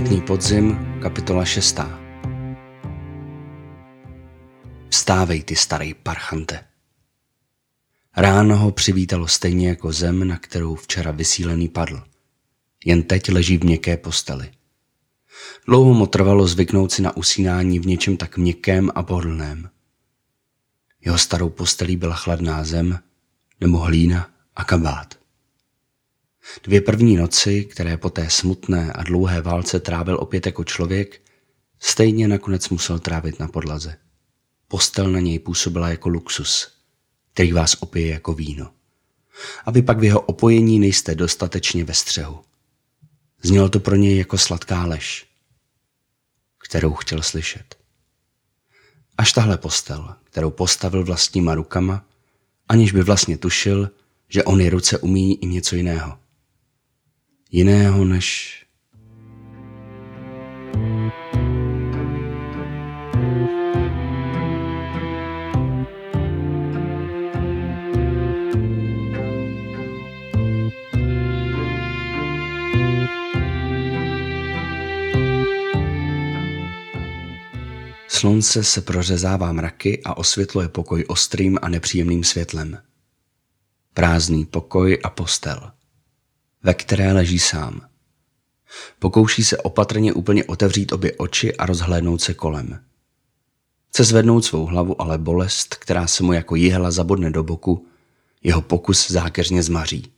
Smutný podzim, kapitola 6. Vstávej, ty starý parchante. Ráno ho přivítalo stejně jako zem, na kterou včera vysílený padl. Jen teď leží v měkké posteli. Dlouho mu trvalo zvyknout si na usínání v něčem tak měkkém a pohodlném. Jeho starou postelí byla chladná zem, nebo hlína a kabát. Dvě první noci, které po té smutné a dlouhé válce trávil opět jako člověk, stejně nakonec musel trávit na podlaze. Postel na něj působila jako luxus, který vás opije jako víno. A vy pak v jeho opojení nejste dostatečně ve střehu. Znělo to pro něj jako sladká lež, kterou chtěl slyšet. Až tahle postel, kterou postavil vlastníma rukama, aniž by vlastně tušil, že ony ruce umí i něco jiného – jiného než Slunce se prořezává mraky a osvětluje pokoj ostrým a nepříjemným světlem. Prázdný pokoj a postel ve které leží sám. Pokouší se opatrně úplně otevřít obě oči a rozhlédnout se kolem. Chce zvednout svou hlavu, ale bolest, která se mu jako jihla zabodne do boku, jeho pokus zákeřně zmaří.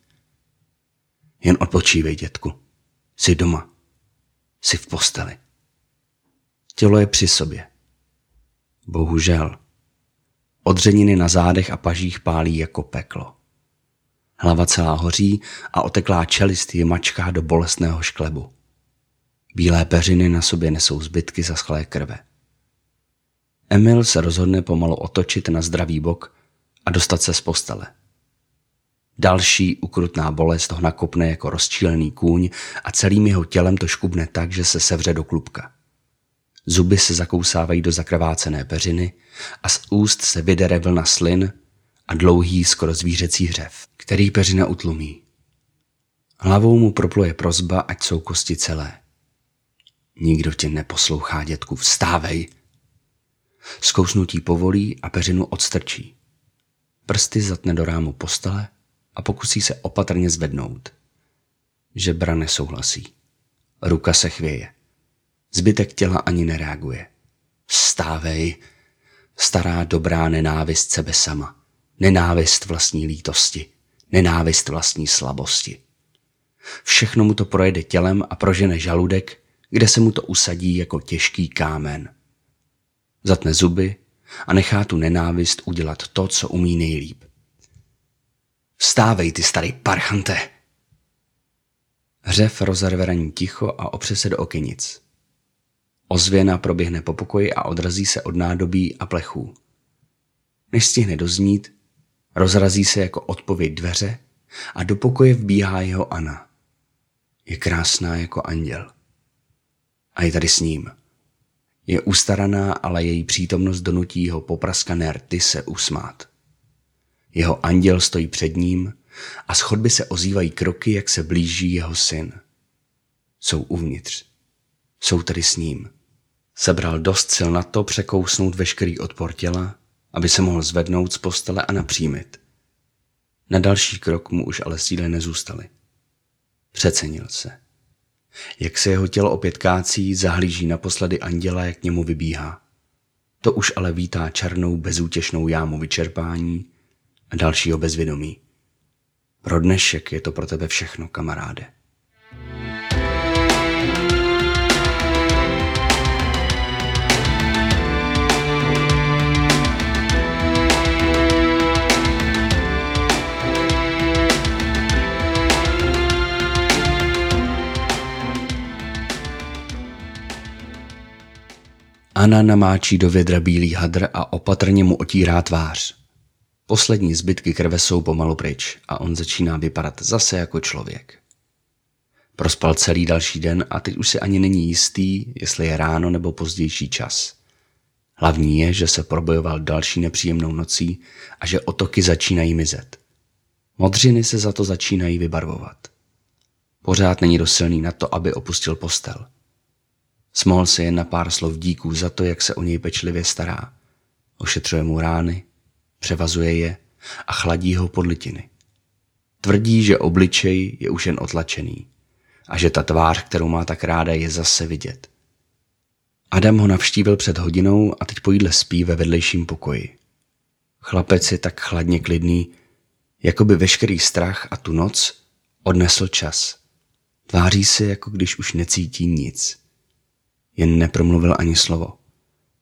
Jen odpočívej, dětku. Jsi doma. Jsi v posteli. Tělo je při sobě. Bohužel. Odřeniny na zádech a pažích pálí jako peklo. Hlava celá hoří a oteklá čelist je mačká do bolestného šklebu. Bílé peřiny na sobě nesou zbytky zaschlé krve. Emil se rozhodne pomalu otočit na zdravý bok a dostat se z postele. Další ukrutná bolest ho nakopne jako rozčílený kůň a celým jeho tělem to škubne tak, že se sevře do klubka. Zuby se zakousávají do zakrvácené peřiny a z úst se vydere vlna slin a dlouhý skoro zvířecí hřev který peřina utlumí. Hlavou mu propluje prozba, ať jsou kosti celé. Nikdo tě neposlouchá, dětku, vstávej. Zkousnutí povolí a peřinu odstrčí. Prsty zatne do rámu postele a pokusí se opatrně zvednout. Žebra nesouhlasí. Ruka se chvěje. Zbytek těla ani nereaguje. Vstávej, stará dobrá nenávist sebe sama. Nenávist vlastní lítosti nenávist vlastní slabosti. Všechno mu to projede tělem a prožene žaludek, kde se mu to usadí jako těžký kámen. Zatne zuby a nechá tu nenávist udělat to, co umí nejlíp. Vstávej, ty starý parchante! Hřev rozerve ticho a opře se do okenic. Ozvěna proběhne po pokoji a odrazí se od nádobí a plechů. Než stihne doznít, Rozrazí se jako odpověď dveře a do pokoje vbíhá jeho Anna. Je krásná jako anděl. A je tady s ním. Je ustaraná, ale její přítomnost donutí jeho popraskané rty se usmát. Jeho anděl stojí před ním a z chodby se ozývají kroky, jak se blíží jeho syn. Jsou uvnitř. Jsou tady s ním. Sebral dost sil na to překousnout veškerý odpor těla aby se mohl zvednout z postele a napřímit. Na další krok mu už ale síly nezůstaly. Přecenil se. Jak se jeho tělo opět kácí, zahlíží naposledy anděla, jak k němu vybíhá. To už ale vítá černou, bezútěšnou jámu vyčerpání a dalšího bezvědomí. Pro dnešek je to pro tebe všechno, kamaráde. Anna namáčí do vědra bílý hadr a opatrně mu otírá tvář. Poslední zbytky krve jsou pomalu pryč a on začíná vypadat zase jako člověk. Prospal celý další den a teď už si ani není jistý, jestli je ráno nebo pozdější čas. Hlavní je, že se probojoval další nepříjemnou nocí a že otoky začínají mizet. Modřiny se za to začínají vybarvovat. Pořád není dosilný na to, aby opustil postel – Smohl se jen na pár slov díků za to, jak se o něj pečlivě stará. Ošetřuje mu rány, převazuje je a chladí ho podlitiny. Tvrdí, že obličej je už jen otlačený a že ta tvář, kterou má tak ráda, je zase vidět. Adam ho navštívil před hodinou a teď po jídle spí ve vedlejším pokoji. Chlapec je tak chladně klidný, jako by veškerý strach a tu noc odnesl čas. Tváří se, jako když už necítí nic. Jen nepromluvil ani slovo.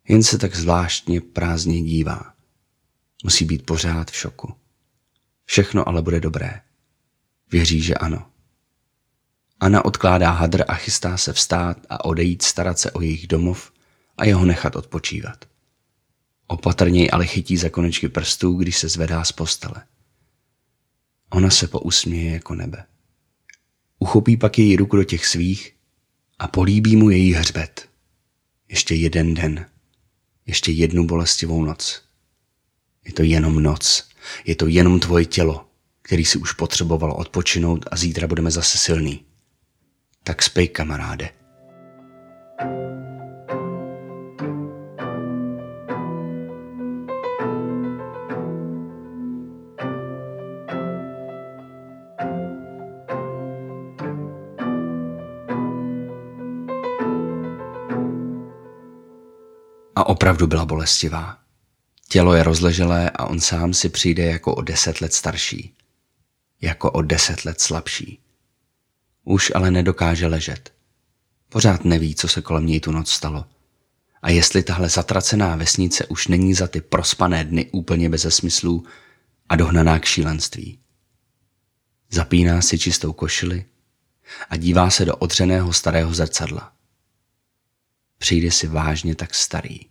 Jen se tak zvláštně prázdně dívá. Musí být pořád v šoku. Všechno ale bude dobré. Věří, že ano. Anna odkládá hadr a chystá se vstát a odejít starat se o jejich domov a jeho nechat odpočívat. Opatrněji ale chytí za konečky prstů, když se zvedá z postele. Ona se pousměje jako nebe. Uchopí pak její ruku do těch svých a políbí mu její hřbet. Ještě jeden den. Ještě jednu bolestivou noc. Je to jenom noc. Je to jenom tvoje tělo, který si už potřeboval odpočinout a zítra budeme zase silný. Tak spej, kamaráde. A opravdu byla bolestivá. Tělo je rozleželé a on sám si přijde jako o deset let starší. Jako o deset let slabší. Už ale nedokáže ležet. Pořád neví, co se kolem něj tu noc stalo. A jestli tahle zatracená vesnice už není za ty prospané dny úplně bez smyslů a dohnaná k šílenství. Zapíná si čistou košili a dívá se do odřeného starého zrcadla. Přijde si vážně tak starý.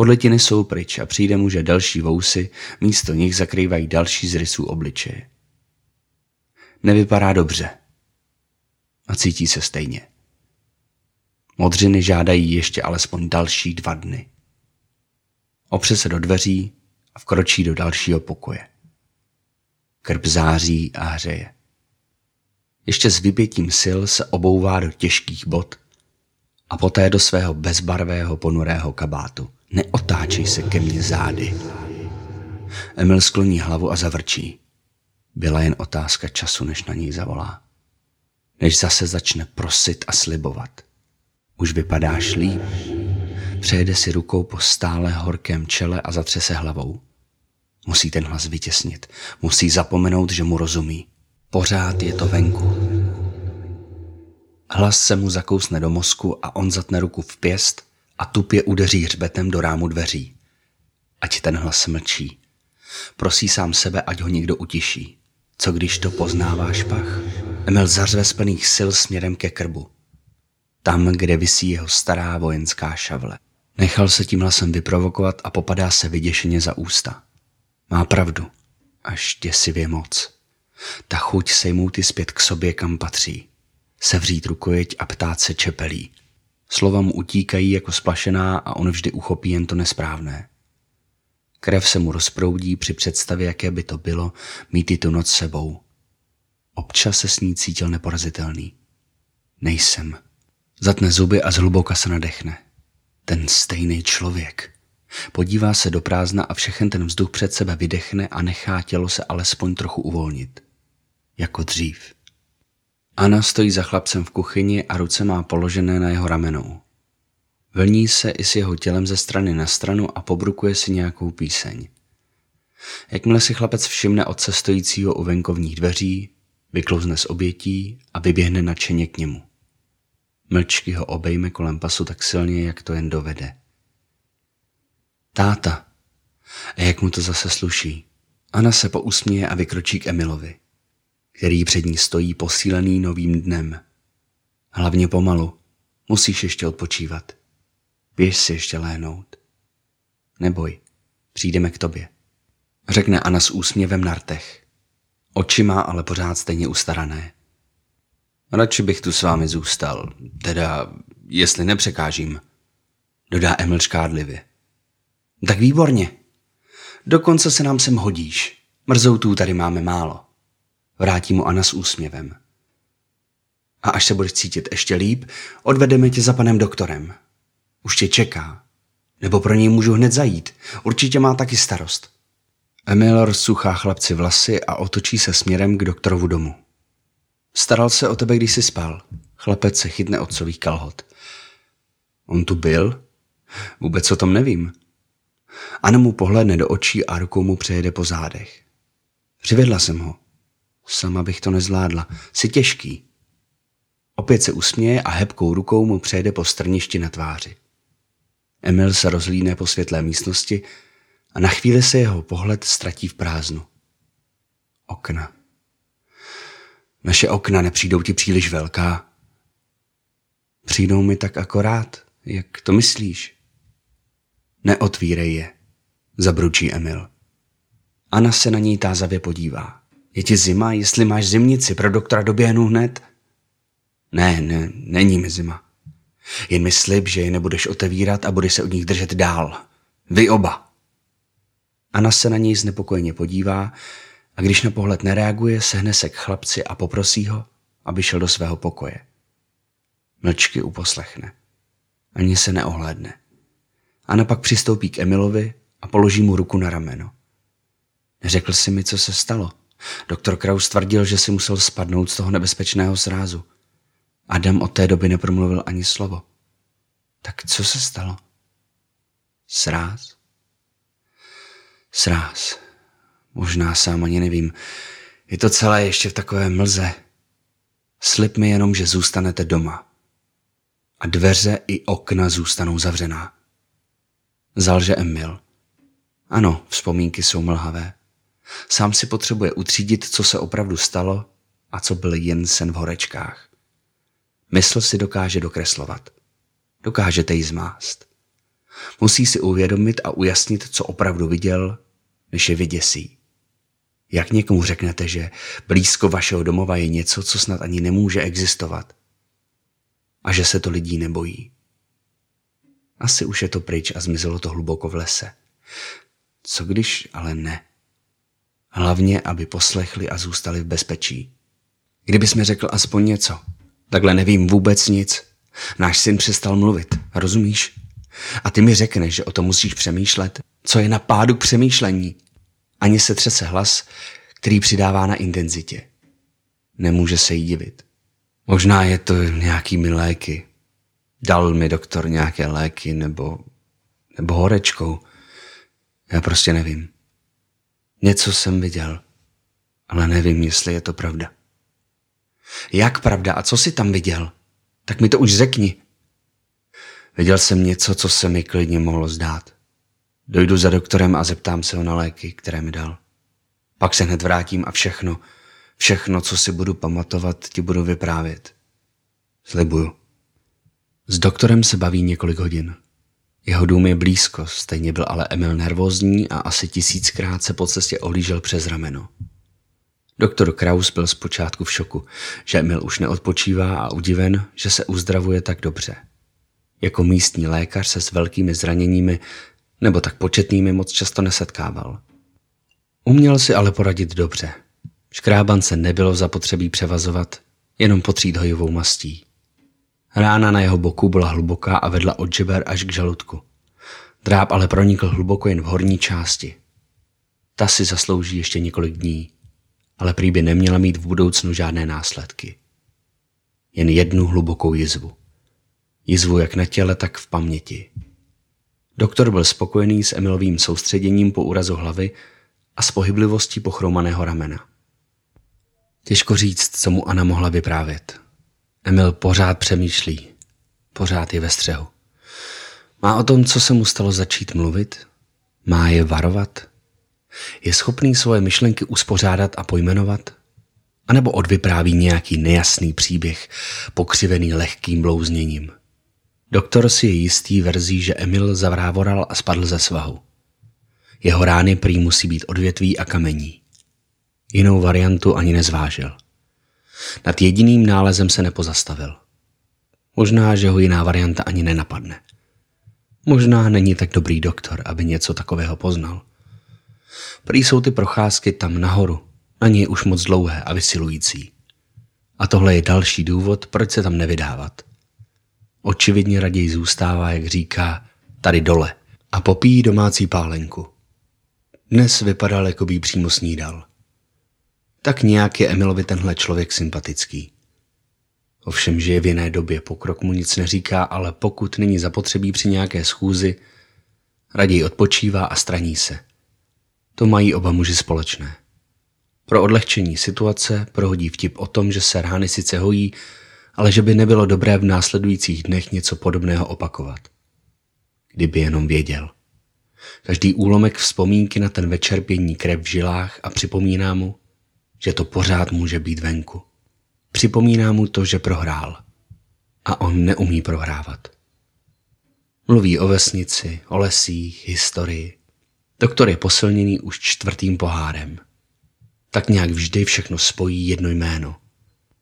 Podletiny jsou pryč a přijde mu, že další vousy místo nich zakrývají další z rysů obličeje. Nevypadá dobře a cítí se stejně. Modřiny žádají ještě alespoň další dva dny. Opře se do dveří a vkročí do dalšího pokoje. Krb září a hřeje. Ještě s vybětím sil se obouvá do těžkých bot a poté do svého bezbarvého ponurého kabátu. Neotáčej se ke mně zády. Emil skloní hlavu a zavrčí. Byla jen otázka času, než na něj zavolá. Než zase začne prosit a slibovat. Už vypadáš líp. Přejede si rukou po stále horkém čele a zatře se hlavou. Musí ten hlas vytěsnit. Musí zapomenout, že mu rozumí. Pořád je to venku. Hlas se mu zakousne do mozku a on zatne ruku v pěst a tupě udeří hřbetem do rámu dveří. Ať ten hlas mlčí. Prosí sám sebe, ať ho někdo utiší. Co když to poznává špach? Emil zařve z plných sil směrem ke krbu. Tam, kde visí jeho stará vojenská šavle. Nechal se tím hlasem vyprovokovat a popadá se vyděšeně za ústa. Má pravdu. Až děsivě moc. Ta chuť sejmout ty zpět k sobě, kam patří. Sevřít rukojeť a ptát se čepelí. Slova mu utíkají jako splašená a on vždy uchopí jen to nesprávné. Krev se mu rozproudí při představě, jaké by to bylo mít tu noc sebou. Občas se s ní cítil neporazitelný. Nejsem. Zatne zuby a zhluboka se nadechne. Ten stejný člověk. Podívá se do prázdna a všechen ten vzduch před sebe vydechne a nechá tělo se alespoň trochu uvolnit. Jako dřív. Anna stojí za chlapcem v kuchyni a ruce má položené na jeho ramenou. Vlní se i s jeho tělem ze strany na stranu a pobrukuje si nějakou píseň. Jakmile si chlapec všimne od stojícího u venkovních dveří, vyklouzne z obětí a vyběhne nadšeně k němu. Mlčky ho obejme kolem pasu tak silně, jak to jen dovede. Táta. A jak mu to zase sluší. Anna se pousměje a vykročí k Emilovi který před ní stojí posílený novým dnem. Hlavně pomalu. Musíš ještě odpočívat. Běž si ještě léhnout. Neboj, přijdeme k tobě. Řekne Anna s úsměvem na rtech. Oči má ale pořád stejně ustarané. Radši bych tu s vámi zůstal, teda jestli nepřekážím, dodá Emil škádlivě. Tak výborně. Dokonce se nám sem hodíš. Mrzoutů tady máme málo. Vrátí mu Anna s úsměvem. A až se budeš cítit ještě líp, odvedeme tě za panem doktorem. Už tě čeká. Nebo pro něj můžu hned zajít. Určitě má taky starost. Emil rozsuchá chlapci vlasy a otočí se směrem k doktorovu domu. Staral se o tebe, když jsi spal. Chlapec se chytne otcových kalhot. On tu byl? Vůbec o tom nevím. Anna mu pohledne do očí a rukou mu přejede po zádech. Přivedla jsem ho. Sama bych to nezvládla. Jsi těžký. Opět se usměje a hebkou rukou mu přejede po strništi na tváři. Emil se rozlíne po světlé místnosti a na chvíli se jeho pohled ztratí v prázdnu. Okna. Naše okna nepřijdou ti příliš velká. Přijdou mi tak akorát, jak to myslíš? Neotvírej je, zabručí Emil. Anna se na něj tázavě podívá. Je ti zima, jestli máš zimnici, pro doktora doběhnu hned? Ne, ne, není mi zima. Jen mi slib, že je nebudeš otevírat a budeš se od nich držet dál. Vy oba. Anna se na něj znepokojeně podívá a když na pohled nereaguje, sehne se k chlapci a poprosí ho, aby šel do svého pokoje. Mlčky uposlechne. Ani se neohlédne. Anna pak přistoupí k Emilovi a položí mu ruku na rameno. Neřekl si mi, co se stalo. Doktor Kraus tvrdil, že si musel spadnout z toho nebezpečného srázu. Adam od té doby nepromluvil ani slovo. Tak co se stalo? Sráz? Sráz. Možná sám ani nevím. Je to celé ještě v takové mlze. Slib mi jenom, že zůstanete doma. A dveře i okna zůstanou zavřená. Zalže Emil. Ano, vzpomínky jsou mlhavé. Sám si potřebuje utřídit, co se opravdu stalo a co byl jen sen v horečkách. Mysl si dokáže dokreslovat. Dokážete ji zmást. Musí si uvědomit a ujasnit, co opravdu viděl, než je vyděsí. Jak někomu řeknete, že blízko vašeho domova je něco, co snad ani nemůže existovat? A že se to lidí nebojí. Asi už je to pryč a zmizelo to hluboko v lese. Co když ale ne? Hlavně, aby poslechli a zůstali v bezpečí. Kdybys mi řekl aspoň něco. Takhle nevím vůbec nic. Náš syn přestal mluvit, rozumíš? A ty mi řekneš, že o tom musíš přemýšlet. Co je na pádu k přemýšlení? Ani se třese hlas, který přidává na intenzitě. Nemůže se jí divit. Možná je to nějakými léky. Dal mi doktor nějaké léky nebo, nebo horečkou. Já prostě nevím. Něco jsem viděl, ale nevím, jestli je to pravda. Jak pravda a co jsi tam viděl? Tak mi to už řekni. Viděl jsem něco, co se mi klidně mohlo zdát. Dojdu za doktorem a zeptám se ho na léky, které mi dal. Pak se hned vrátím a všechno, všechno, co si budu pamatovat, ti budu vyprávět. Slibuju. S doktorem se baví několik hodin. Jeho dům je blízko, stejně byl ale Emil nervózní a asi tisíckrát se po cestě ohlížel přes rameno. Doktor Kraus byl zpočátku v šoku, že Emil už neodpočívá a udiven, že se uzdravuje tak dobře. Jako místní lékař se s velkými zraněními nebo tak početnými moc často nesetkával. Uměl si ale poradit dobře. Škrábance nebylo zapotřebí převazovat, jenom potřít hojivou mastí. Rána na jeho boku byla hluboká a vedla od žeber až k žaludku. Dráb ale pronikl hluboko jen v horní části. Ta si zaslouží ještě několik dní, ale prý by neměla mít v budoucnu žádné následky. Jen jednu hlubokou jizvu. Jizvu jak na těle, tak v paměti. Doktor byl spokojený s Emilovým soustředěním po úrazu hlavy a s pohyblivostí pochromaného ramena. Těžko říct, co mu Anna mohla vyprávět. Emil pořád přemýšlí. Pořád je ve střehu. Má o tom, co se mu stalo začít mluvit? Má je varovat? Je schopný svoje myšlenky uspořádat a pojmenovat? A nebo odvypráví nějaký nejasný příběh, pokřivený lehkým blouzněním? Doktor si je jistý verzí, že Emil zavrávoral a spadl ze svahu. Jeho rány prý musí být odvětví a kamení. Jinou variantu ani nezvážil. Nad jediným nálezem se nepozastavil. Možná, že ho jiná varianta ani nenapadne. Možná není tak dobrý doktor, aby něco takového poznal. Prý jsou ty procházky tam nahoru, na něj už moc dlouhé a vysilující. A tohle je další důvod, proč se tam nevydávat. Očividně raději zůstává, jak říká, tady dole a popíjí domácí pálenku. Dnes vypadal, jako by přímo snídal. Tak nějak je Emilovi tenhle člověk sympatický. Ovšem žije v jiné době, pokrok mu nic neříká, ale pokud není zapotřebí při nějaké schůzi, raději odpočívá a straní se. To mají oba muži společné. Pro odlehčení situace prohodí vtip o tom, že se rány sice hojí, ale že by nebylo dobré v následujících dnech něco podobného opakovat. Kdyby jenom věděl. Každý úlomek vzpomínky na ten večer pění krev v žilách a připomíná mu, že to pořád může být venku. Připomíná mu to, že prohrál. A on neumí prohrávat. Mluví o vesnici, o lesích, historii. Doktor je posilněný už čtvrtým pohárem. Tak nějak vždy všechno spojí jedno jméno.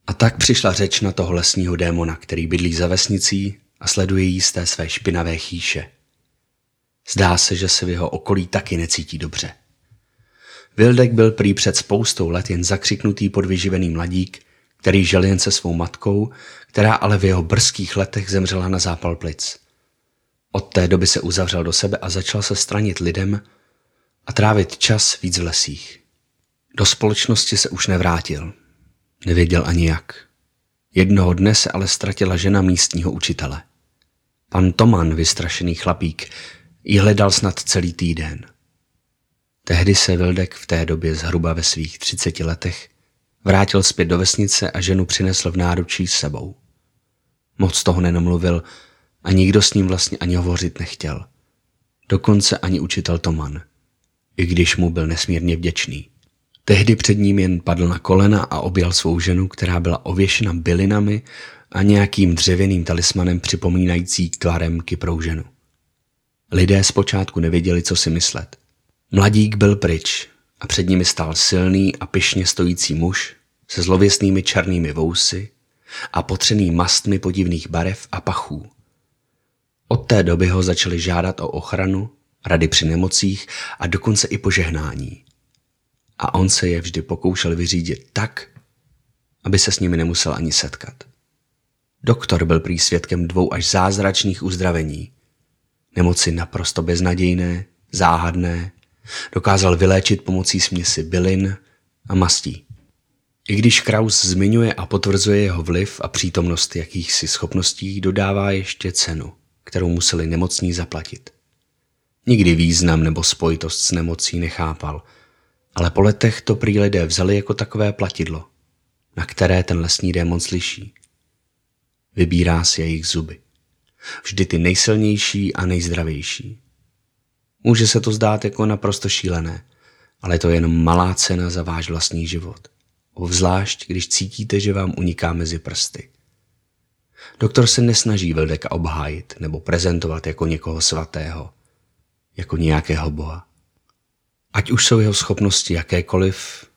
A tak přišla řeč na toho lesního démona, který bydlí za vesnicí a sleduje jí z té své špinavé chýše. Zdá se, že se v jeho okolí taky necítí dobře. Vildek byl prý před spoustou let jen zakřiknutý podvyživený mladík, který žil jen se svou matkou, která ale v jeho brzkých letech zemřela na zápal plic. Od té doby se uzavřel do sebe a začal se stranit lidem a trávit čas víc v lesích. Do společnosti se už nevrátil. Nevěděl ani jak. Jednoho dne se ale ztratila žena místního učitele. Pan Toman, vystrašený chlapík, ji hledal snad celý týden. Tehdy se Vildek v té době zhruba ve svých třiceti letech vrátil zpět do vesnice a ženu přinesl v náručí s sebou. Moc toho nenamluvil a nikdo s ním vlastně ani hovořit nechtěl. Dokonce ani učitel Toman, i když mu byl nesmírně vděčný. Tehdy před ním jen padl na kolena a objal svou ženu, která byla ověšena bylinami a nějakým dřevěným talismanem připomínající tvarem kyprou ženu. Lidé zpočátku nevěděli, co si myslet. Mladík byl pryč a před nimi stál silný a pyšně stojící muž se zlověsnými černými vousy a potřený mastmi podivných barev a pachů. Od té doby ho začali žádat o ochranu, rady při nemocích a dokonce i požehnání. A on se je vždy pokoušel vyřídit tak, aby se s nimi nemusel ani setkat. Doktor byl prý svědkem dvou až zázračných uzdravení. Nemoci naprosto beznadějné, záhadné, dokázal vyléčit pomocí směsi bylin a mastí. I když Kraus zmiňuje a potvrzuje jeho vliv a přítomnost jakýchsi schopností, dodává ještě cenu, kterou museli nemocní zaplatit. Nikdy význam nebo spojitost s nemocí nechápal, ale po letech to prý lidé vzali jako takové platidlo, na které ten lesní démon slyší. Vybírá si jejich zuby. Vždy ty nejsilnější a nejzdravější. Může se to zdát jako naprosto šílené, ale je to jenom malá cena za váš vlastní život. Obzvlášť, když cítíte, že vám uniká mezi prsty. Doktor se nesnaží Vildeka obhájit nebo prezentovat jako někoho svatého, jako nějakého boha. Ať už jsou jeho schopnosti jakékoliv,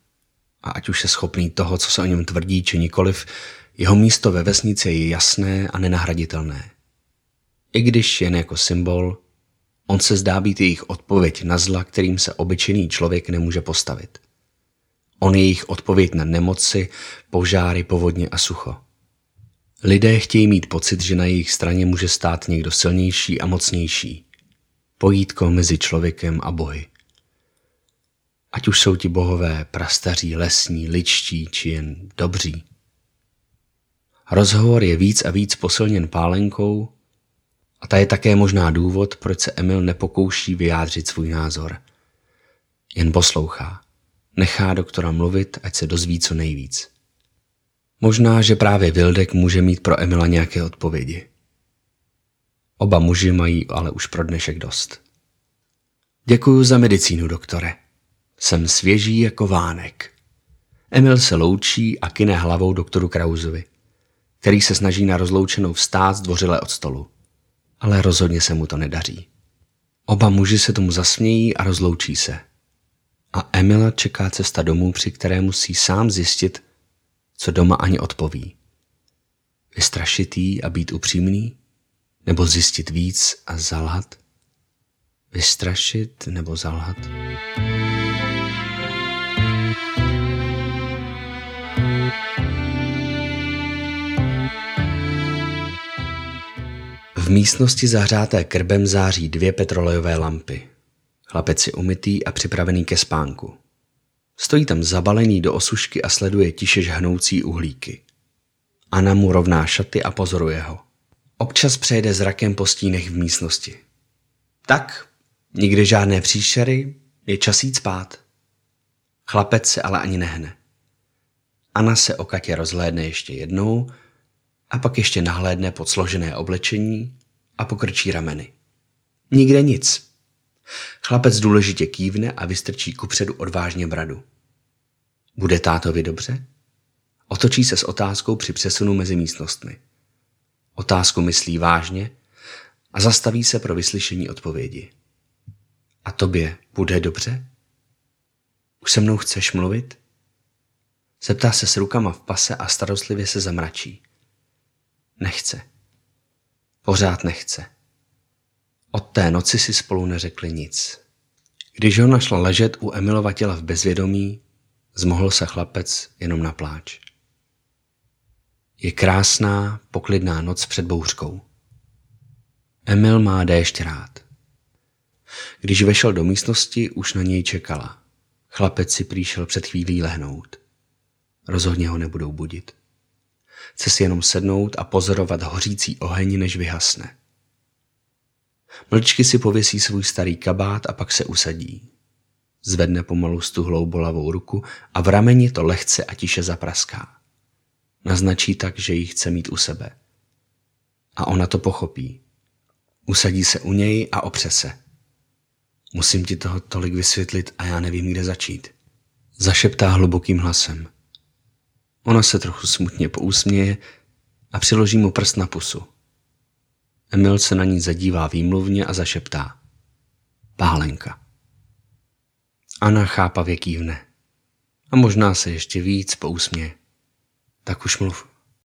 a ať už je schopný toho, co se o něm tvrdí, či nikoliv, jeho místo ve vesnici je jasné a nenahraditelné. I když jen jako symbol, On se zdá být jejich odpověď na zla, kterým se obyčejný člověk nemůže postavit. On je jejich odpověď na nemoci, požáry, povodně a sucho. Lidé chtějí mít pocit, že na jejich straně může stát někdo silnější a mocnější. Pojítko mezi člověkem a bohy. Ať už jsou ti bohové prastaří, lesní, ličtí či jen dobří. Rozhovor je víc a víc posilněn pálenkou, a ta je také možná důvod, proč se Emil nepokouší vyjádřit svůj názor. Jen poslouchá. Nechá doktora mluvit, ať se dozví co nejvíc. Možná, že právě Vildek může mít pro Emila nějaké odpovědi. Oba muži mají ale už pro dnešek dost. Děkuji za medicínu, doktore. Jsem svěží jako vánek. Emil se loučí a kine hlavou doktoru Krauzovi, který se snaží na rozloučenou vstát zdvořile od stolu ale rozhodně se mu to nedaří. Oba muži se tomu zasmějí a rozloučí se. A Emila čeká cesta domů, při které musí sám zjistit, co doma ani odpoví. Vystrašitý a být upřímný? Nebo zjistit víc a zalhat? Vystrašit nebo zalhat? Místnosti zahřáté krbem září dvě petrolejové lampy. Chlapec je umytý a připravený ke spánku. Stojí tam zabalený do osušky a sleduje tiše žhnoucí uhlíky. Anna mu rovná šaty a pozoruje ho. Občas přejde zrakem po stínech v místnosti. Tak, nikde žádné příšery, je čas jít spát. Chlapec se ale ani nehne. Anna se o Katě rozhlédne ještě jednou a pak ještě nahlédne pod složené oblečení a pokrčí rameny. Nikde nic. Chlapec důležitě kývne a vystrčí kupředu odvážně bradu. Bude tátovi dobře? Otočí se s otázkou při přesunu mezi místnostmi. Otázku myslí vážně a zastaví se pro vyslyšení odpovědi. A tobě bude dobře? Už se mnou chceš mluvit? Zeptá se s rukama v pase a starostlivě se zamračí. Nechce. Pořád nechce. Od té noci si spolu neřekli nic. Když ho našla ležet u Emilova těla v bezvědomí, zmohl se chlapec jenom na pláč. Je krásná, poklidná noc před bouřkou. Emil má déšť rád. Když vešel do místnosti, už na něj čekala. Chlapec si příšel před chvílí lehnout. Rozhodně ho nebudou budit. Chce si jenom sednout a pozorovat hořící oheň, než vyhasne. Mlčky si pověsí svůj starý kabát a pak se usadí. Zvedne pomalu stuhlou bolavou ruku a v rameni to lehce a tiše zapraská. Naznačí tak, že ji chce mít u sebe. A ona to pochopí. Usadí se u něj a opře se. Musím ti toho tolik vysvětlit a já nevím, kde začít. Zašeptá hlubokým hlasem. Ona se trochu smutně pousměje a přiloží mu prst na pusu. Emil se na ní zadívá výmluvně a zašeptá. Pálenka. Anna chápavě kývne. A možná se ještě víc pousměje. Tak už mluv.